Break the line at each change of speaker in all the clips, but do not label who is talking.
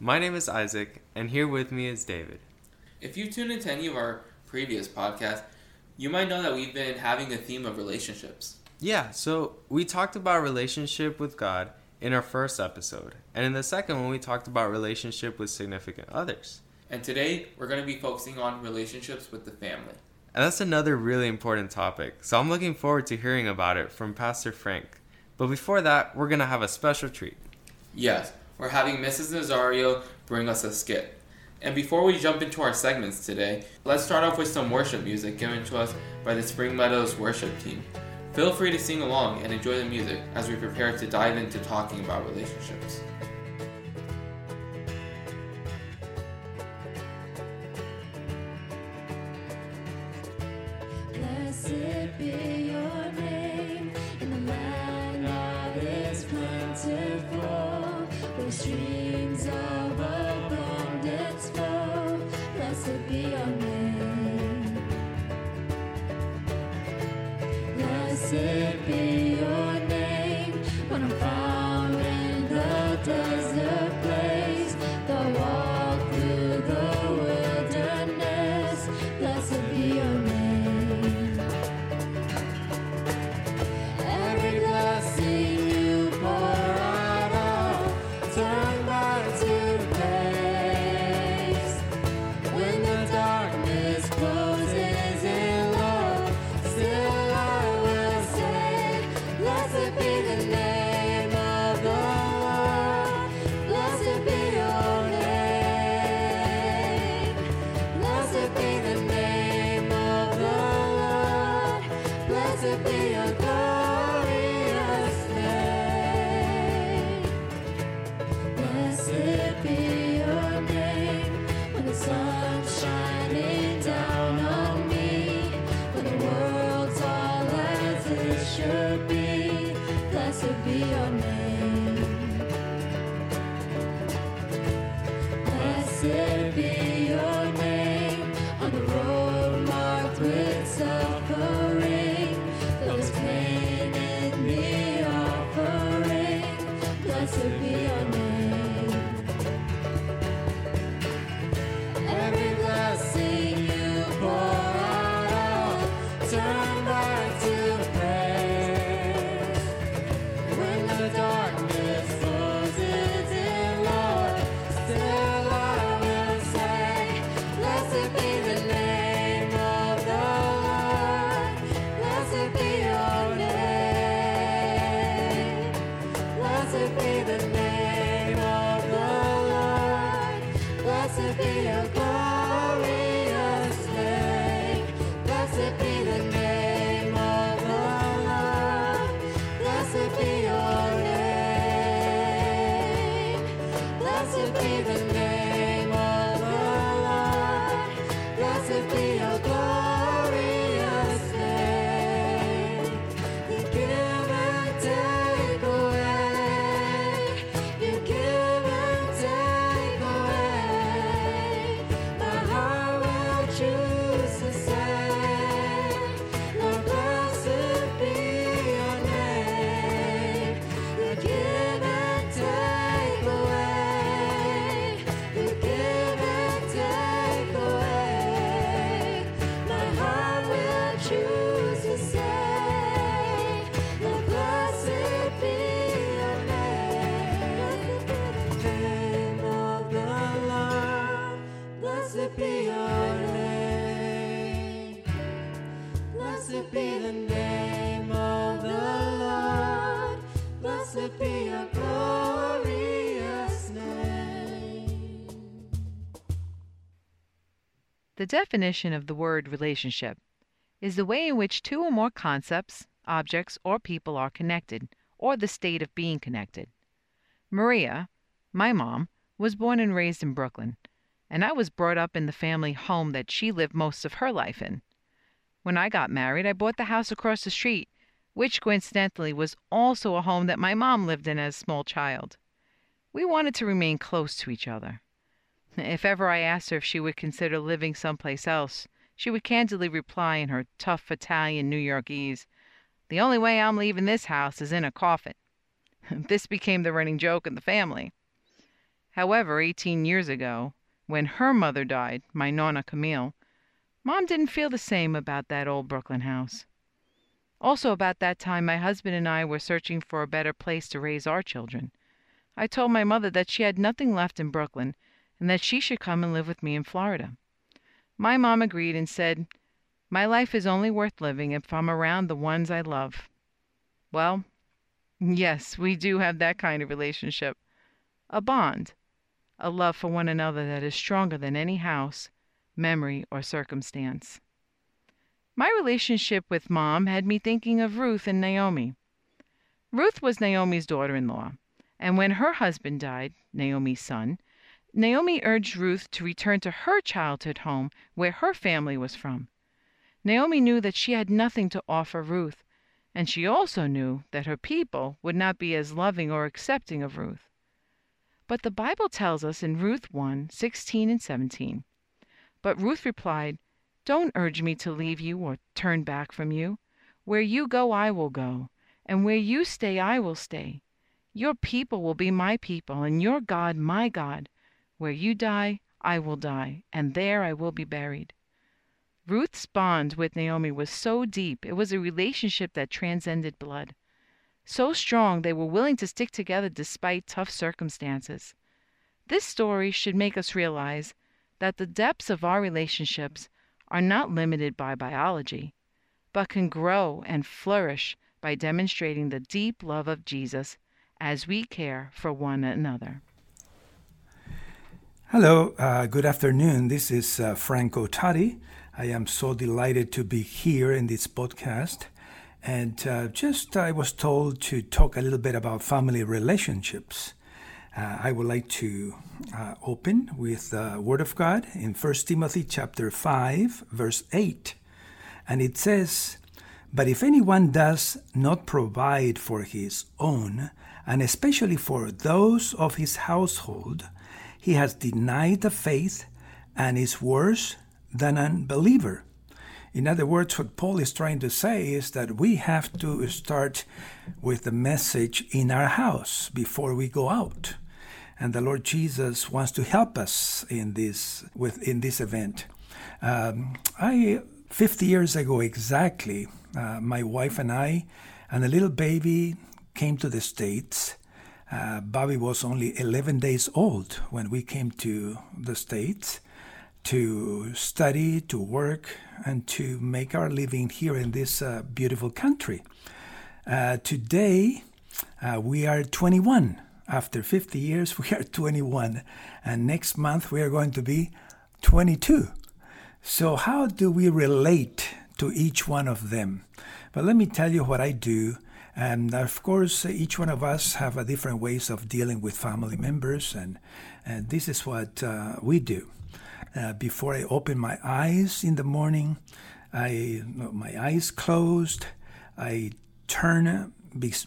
My name is Isaac, and here with me is David.
If you tuned into any of our previous podcasts, you might know that we've been having a theme of relationships.
Yeah, so we talked about relationship with God in our first episode, and in the second one, we talked about relationship with significant others.
And today, we're going to be focusing on relationships with the family.
And that's another really important topic, so I'm looking forward to hearing about it from Pastor Frank. But before that, we're going to have a special treat.
Yes, we're having Mrs. Nazario bring us a skit. And before we jump into our segments today, let's start off with some worship music given to us by the Spring Meadows worship team. Feel free to sing along and enjoy the music as we prepare to dive into talking about relationships.
Found in the desert The
definition of the word relationship is the way in which two or more concepts, objects, or people are connected, or the state of being connected. Maria, my mom, was born and raised in Brooklyn, and I was brought up in the family home that she lived most of her life in. When I got married, I bought the house across the street, which coincidentally was also a home that my mom lived in as a small child. We wanted to remain close to each other. If ever I asked her if she would consider living someplace else, she would candidly reply in her tough Italian New Yorkese, The only way I'm leaving this house is in a coffin. this became the running joke in the family. However, 18 years ago, when her mother died, my Nonna Camille, Mom didn't feel the same about that old Brooklyn house. Also, about that time, my husband and I were searching for a better place to raise our children. I told my mother that she had nothing left in Brooklyn and that she should come and live with me in Florida. My mom agreed and said, My life is only worth living if I'm around the ones I love. Well, yes, we do have that kind of relationship. A bond, a love for one another that is stronger than any house, memory, or circumstance. My relationship with mom had me thinking of Ruth and Naomi. Ruth was Naomi's daughter in law, and when her husband died, Naomi's son, Naomi urged Ruth to return to her childhood home where her family was from. Naomi knew that she had nothing to offer Ruth, and she also knew that her people would not be as loving or accepting of Ruth. But the Bible tells us in Ruth 1 16 and 17. But Ruth replied, Don't urge me to leave you or turn back from you. Where you go, I will go, and where you stay, I will stay. Your people will be my people, and your God my God. Where you die, I will die, and there I will be buried. Ruth's bond with Naomi was so deep, it was a relationship that transcended blood. So strong, they were willing to stick together despite tough circumstances. This story should make us realize that the depths of our relationships are not limited by biology, but can grow and flourish by demonstrating the deep love of Jesus as we care for one another.
Hello, uh, good afternoon. This is uh, Franco Tati. I am so delighted to be here in this podcast. And uh, just I was told to talk a little bit about family relationships. Uh, I would like to uh, open with the Word of God in 1 Timothy chapter 5, verse 8. And it says, But if anyone does not provide for his own, and especially for those of his household, he has denied the faith and is worse than an unbeliever. In other words, what Paul is trying to say is that we have to start with the message in our house before we go out. And the Lord Jesus wants to help us in this with in this event. Um, I 50 years ago exactly, uh, my wife and I and a little baby came to the States. Uh, Bobby was only 11 days old when we came to the States to study, to work, and to make our living here in this uh, beautiful country. Uh, today, uh, we are 21. After 50 years, we are 21. And next month, we are going to be 22. So, how do we relate to each one of them? But let me tell you what I do. And of course, each one of us have a different ways of dealing with family members, and, and this is what uh, we do. Uh, before I open my eyes in the morning, I my eyes closed. I turn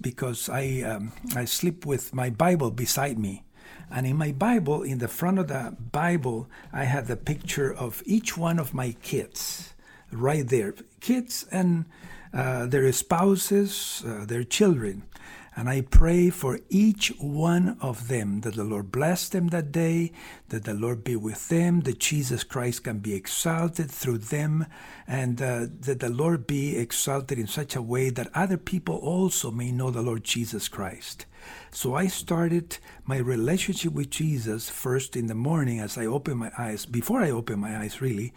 because I um, I sleep with my Bible beside me, and in my Bible, in the front of the Bible, I have the picture of each one of my kids, right there, kids and uh, their spouses, uh, their children. And I pray for each one of them that the Lord bless them that day, that the Lord be with them, that Jesus Christ can be exalted through them, and uh, that the Lord be exalted in such a way that other people also may know the Lord Jesus Christ. So I started my relationship with Jesus first in the morning as I opened my eyes, before I opened my eyes really,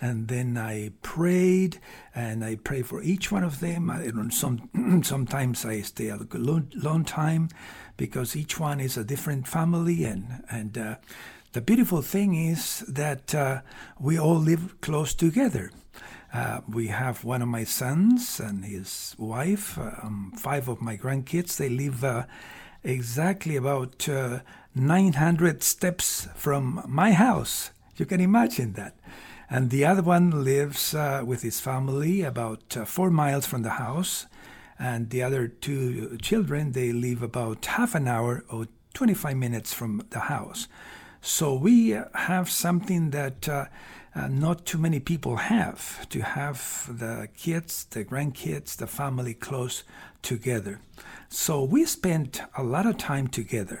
and then I prayed and I prayed for each one of them. I, some, sometimes I stay a long, long time because each one is a different family and, and uh, the beautiful thing is that uh, we all live close together. Uh, we have one of my sons and his wife, um, five of my grandkids. They live uh, exactly about uh, 900 steps from my house. You can imagine that. And the other one lives uh, with his family about uh, four miles from the house. And the other two children, they live about half an hour or 25 minutes from the house. So we have something that uh, uh, not too many people have to have the kids, the grandkids, the family close together. So we spent a lot of time together.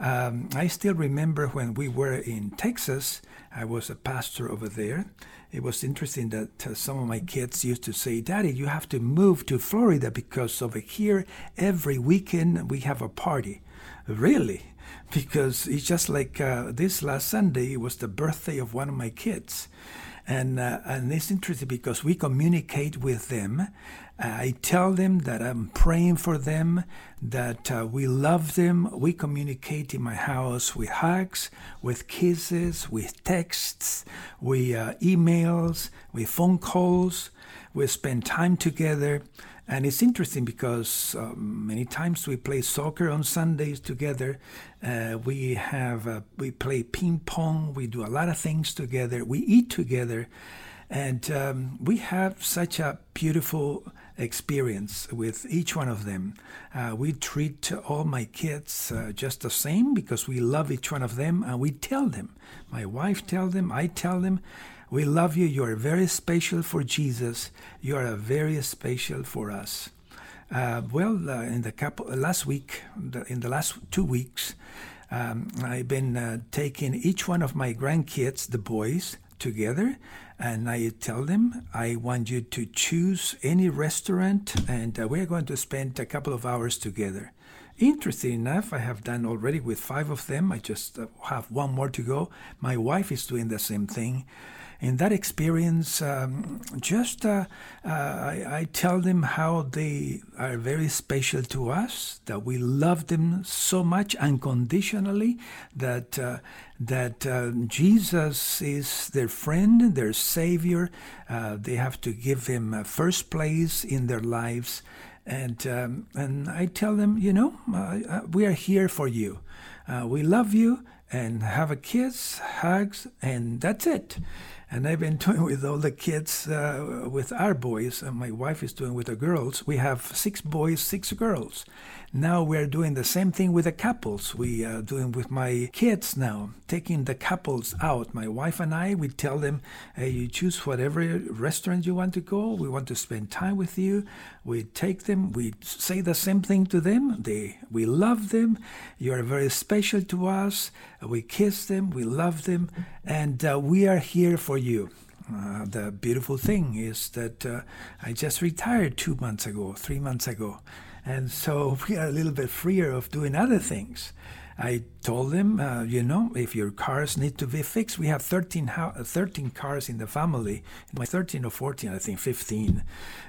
Um, I still remember when we were in Texas, I was a pastor over there. It was interesting that uh, some of my kids used to say, Daddy, you have to move to Florida because over here, every weekend we have a party. Really? Because it's just like uh, this last Sunday, was the birthday of one of my kids. And, uh, and it's interesting because we communicate with them. I tell them that I'm praying for them, that uh, we love them. We communicate in my house with hugs, with kisses, with texts, with uh, emails, with phone calls. We spend time together. And it's interesting because um, many times we play soccer on Sundays together. Uh, we have uh, we play ping pong. We do a lot of things together. We eat together, and um, we have such a beautiful experience with each one of them. Uh, we treat all my kids uh, just the same because we love each one of them, and we tell them. My wife tell them. I tell them. We love you. You are very special for Jesus. You are very special for us. Uh, well, uh, in the couple, last week, the, in the last two weeks, um, I've been uh, taking each one of my grandkids, the boys, together, and I tell them I want you to choose any restaurant, and uh, we're going to spend a couple of hours together. Interesting enough, I have done already with five of them. I just uh, have one more to go. My wife is doing the same thing in that experience, um, just uh, uh, I, I, tell them how they are very special to us, that we love them so much unconditionally, that uh, that uh, Jesus is their friend, their savior. Uh, they have to give him first place in their lives. And, um, and I tell them, you know, uh, we are here for you. we love you and have a kiss, hugs, and that's it. And I've been doing with all the kids, uh, with our boys, and my wife is doing with the girls. We have six boys, six girls. Now we're doing the same thing with the couples. We are doing with my kids now, taking the couples out. My wife and I, we tell them, hey, you choose whatever restaurant you want to go. We want to spend time with you. We take them. We say the same thing to them. They, we love them. You are very special to us. We kiss them. We love them, and uh, we are here for you. Uh, the beautiful thing is that uh, I just retired two months ago, three months ago. And so we are a little bit freer of doing other things. I told them, uh, you know, if your cars need to be fixed, we have 13, ho- 13 cars in the family. My 13 or 14, I think 15.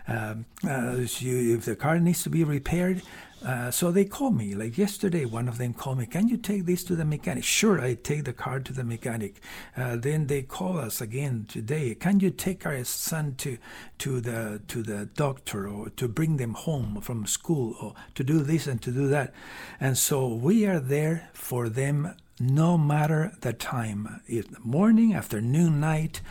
Um, uh, if the car needs to be repaired, uh, so they call me. Like yesterday, one of them called me, Can you take this to the mechanic? Sure, I take the car to the mechanic. Uh, then they call us again today. Can you take our son to, to, the, to the doctor or to bring them home from school or to do this and to do that? And so we are there for them no matter the time. Morning, afternoon, night.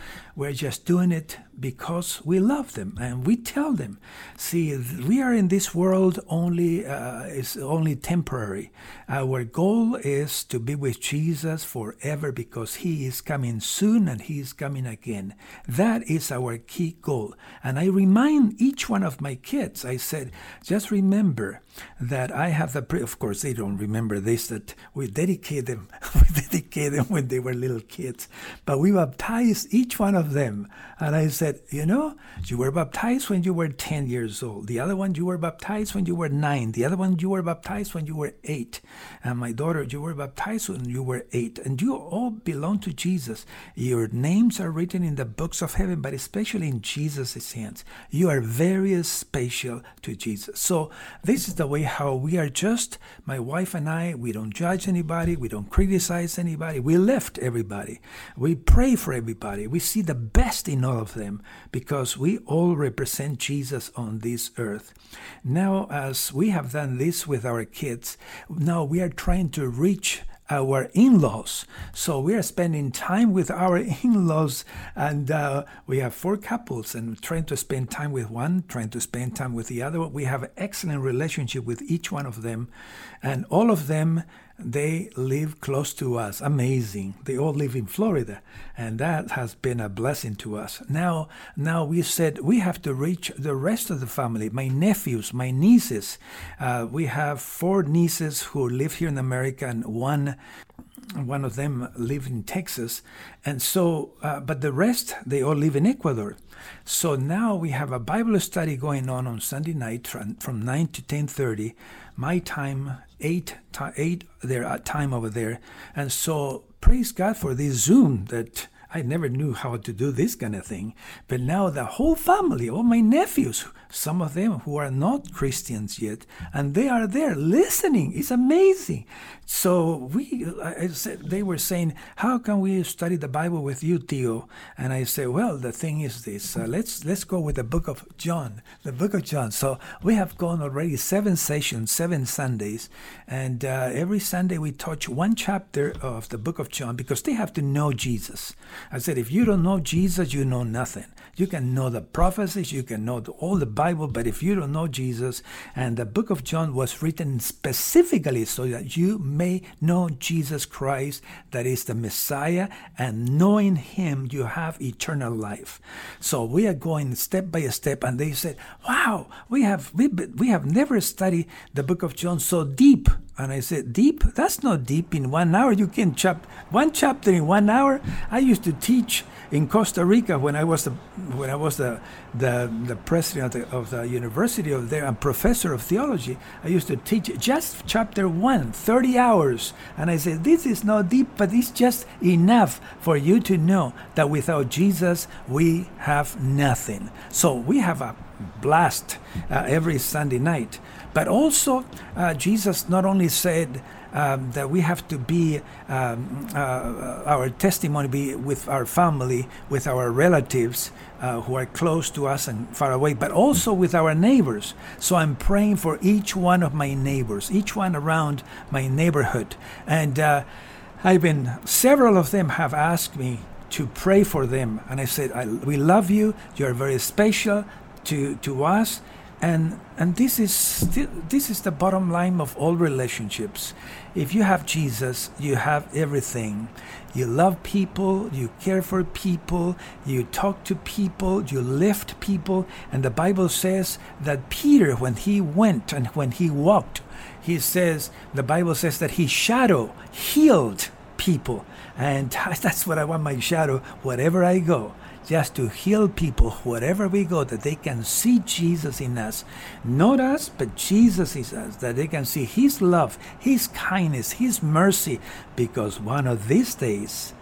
We're just doing it because we love them and we tell them, see, we are in this world only, uh, it's only temporary. Our goal is to be with Jesus forever because he is coming soon and he is coming again. That is our key goal. And I remind each one of my kids, I said, just remember that I have the, of course, they don't remember this, that we dedicate them, we dedicate them when they were little kids, but we baptized each one of them. And I said, you know, you were baptized when you were 10 years old. The other one, you were baptized when you were nine. The other one, you were baptized when you were eight. And my daughter, you were baptized when you were eight. And you all belong to Jesus. Your names are written in the books of heaven, but especially in Jesus' hands. You are very special to Jesus. So this is the way how we are just, my wife and I, we don't judge anybody. We don't criticize anybody. We lift everybody. We pray for everybody. We see the best in all of them because we all represent Jesus on this earth. Now, as we have done this with our kids, now we are trying to reach our in-laws. So we are spending time with our in-laws, and uh, we have four couples, and trying to spend time with one, trying to spend time with the other. We have excellent relationship with each one of them, and all of them they live close to us. Amazing. They all live in Florida, and that has been a blessing to us. Now, now we said we have to reach the rest of the family. My nephews, my nieces. Uh, we have four nieces who live here in America, and one one of them live in Texas, and so, uh, but the rest they all live in Ecuador. So now we have a Bible study going on on Sunday night from, from nine to ten thirty, my time eight eight there uh, time over there, and so praise God for this Zoom that I never knew how to do this kind of thing. But now the whole family, all my nephews, some of them who are not Christians yet, and they are there listening. It's amazing. So we, I said, they were saying, "How can we study the Bible with you, Theo?" And I said, "Well, the thing is this. Uh, let's let's go with the Book of John, the Book of John." So we have gone already seven sessions, seven Sundays, and uh, every Sunday we touch one chapter of the Book of John because they have to know Jesus. I said, if you don't know Jesus, you know nothing. You can know the prophecies, you can know the, all the Bible, but if you don't know Jesus, and the book of John was written specifically so that you may know Jesus Christ, that is the Messiah, and knowing Him, you have eternal life. So we are going step by step, and they said, "Wow, we have we, we have never studied the book of John so deep." And I said, deep? That's not deep in one hour. You can chap one chapter in one hour. I used to teach in Costa Rica when I was the when I was the the, the president of the, of the university over there and professor of theology. I used to teach just chapter one, 30 hours. And I said, this is not deep, but it's just enough for you to know that without Jesus we have nothing. So we have a blast uh, every Sunday night. But also, uh, Jesus not only said um, that we have to be um, uh, our testimony be with our family, with our relatives uh, who are close to us and far away, but also with our neighbors. So I'm praying for each one of my neighbors, each one around my neighborhood, and uh, I've been several of them have asked me to pray for them, and I said, I, "We love you. You are very special to to us." and and this is still, this is the bottom line of all relationships. If you have jesus you have everything. You love people you care for people you talk to people you lift people. And the bible says that peter when he went and when he walked he says the bible says that his shadow healed people. And that's what i want my shadow wherever i go just to heal people wherever we go, that they can see Jesus in us. Not us, but Jesus in us, that they can see His love, His kindness, His mercy, because one of these days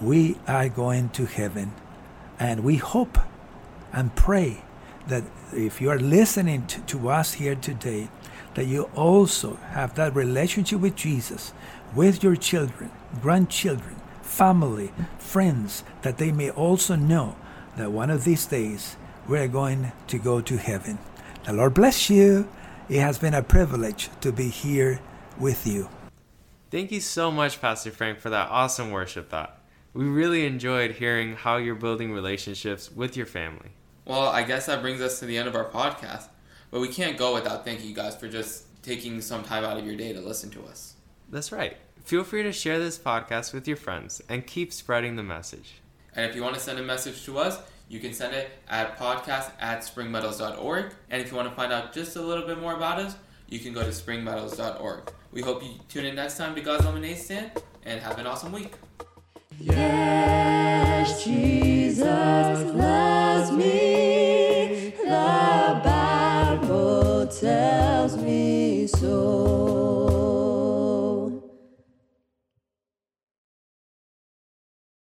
we are going to heaven. And we hope and pray that if you are listening to, to us here today, that you also have that relationship with Jesus, with your children, grandchildren, family, friends, that they may also know that one of these days we're going to go to heaven. The Lord bless you. It has been a privilege to be here with you.
Thank you so much, Pastor Frank, for that awesome worship thought. We really enjoyed hearing how you're building relationships with your family.
Well, I guess that brings us to the end of our podcast. But we can't go without thanking you guys for just taking some time out of your day to listen to us.
That's right. Feel free to share this podcast with your friends and keep spreading the message.
And if you want to send a message to us, you can send it at podcast at springmeadows.org. And if you want to find out just a little bit more about us, you can go to springmeadows.org. We hope you tune in next time to God's Lemonade Stand and have an awesome week.
Yes, Jesus loves me. The Bible tells me so.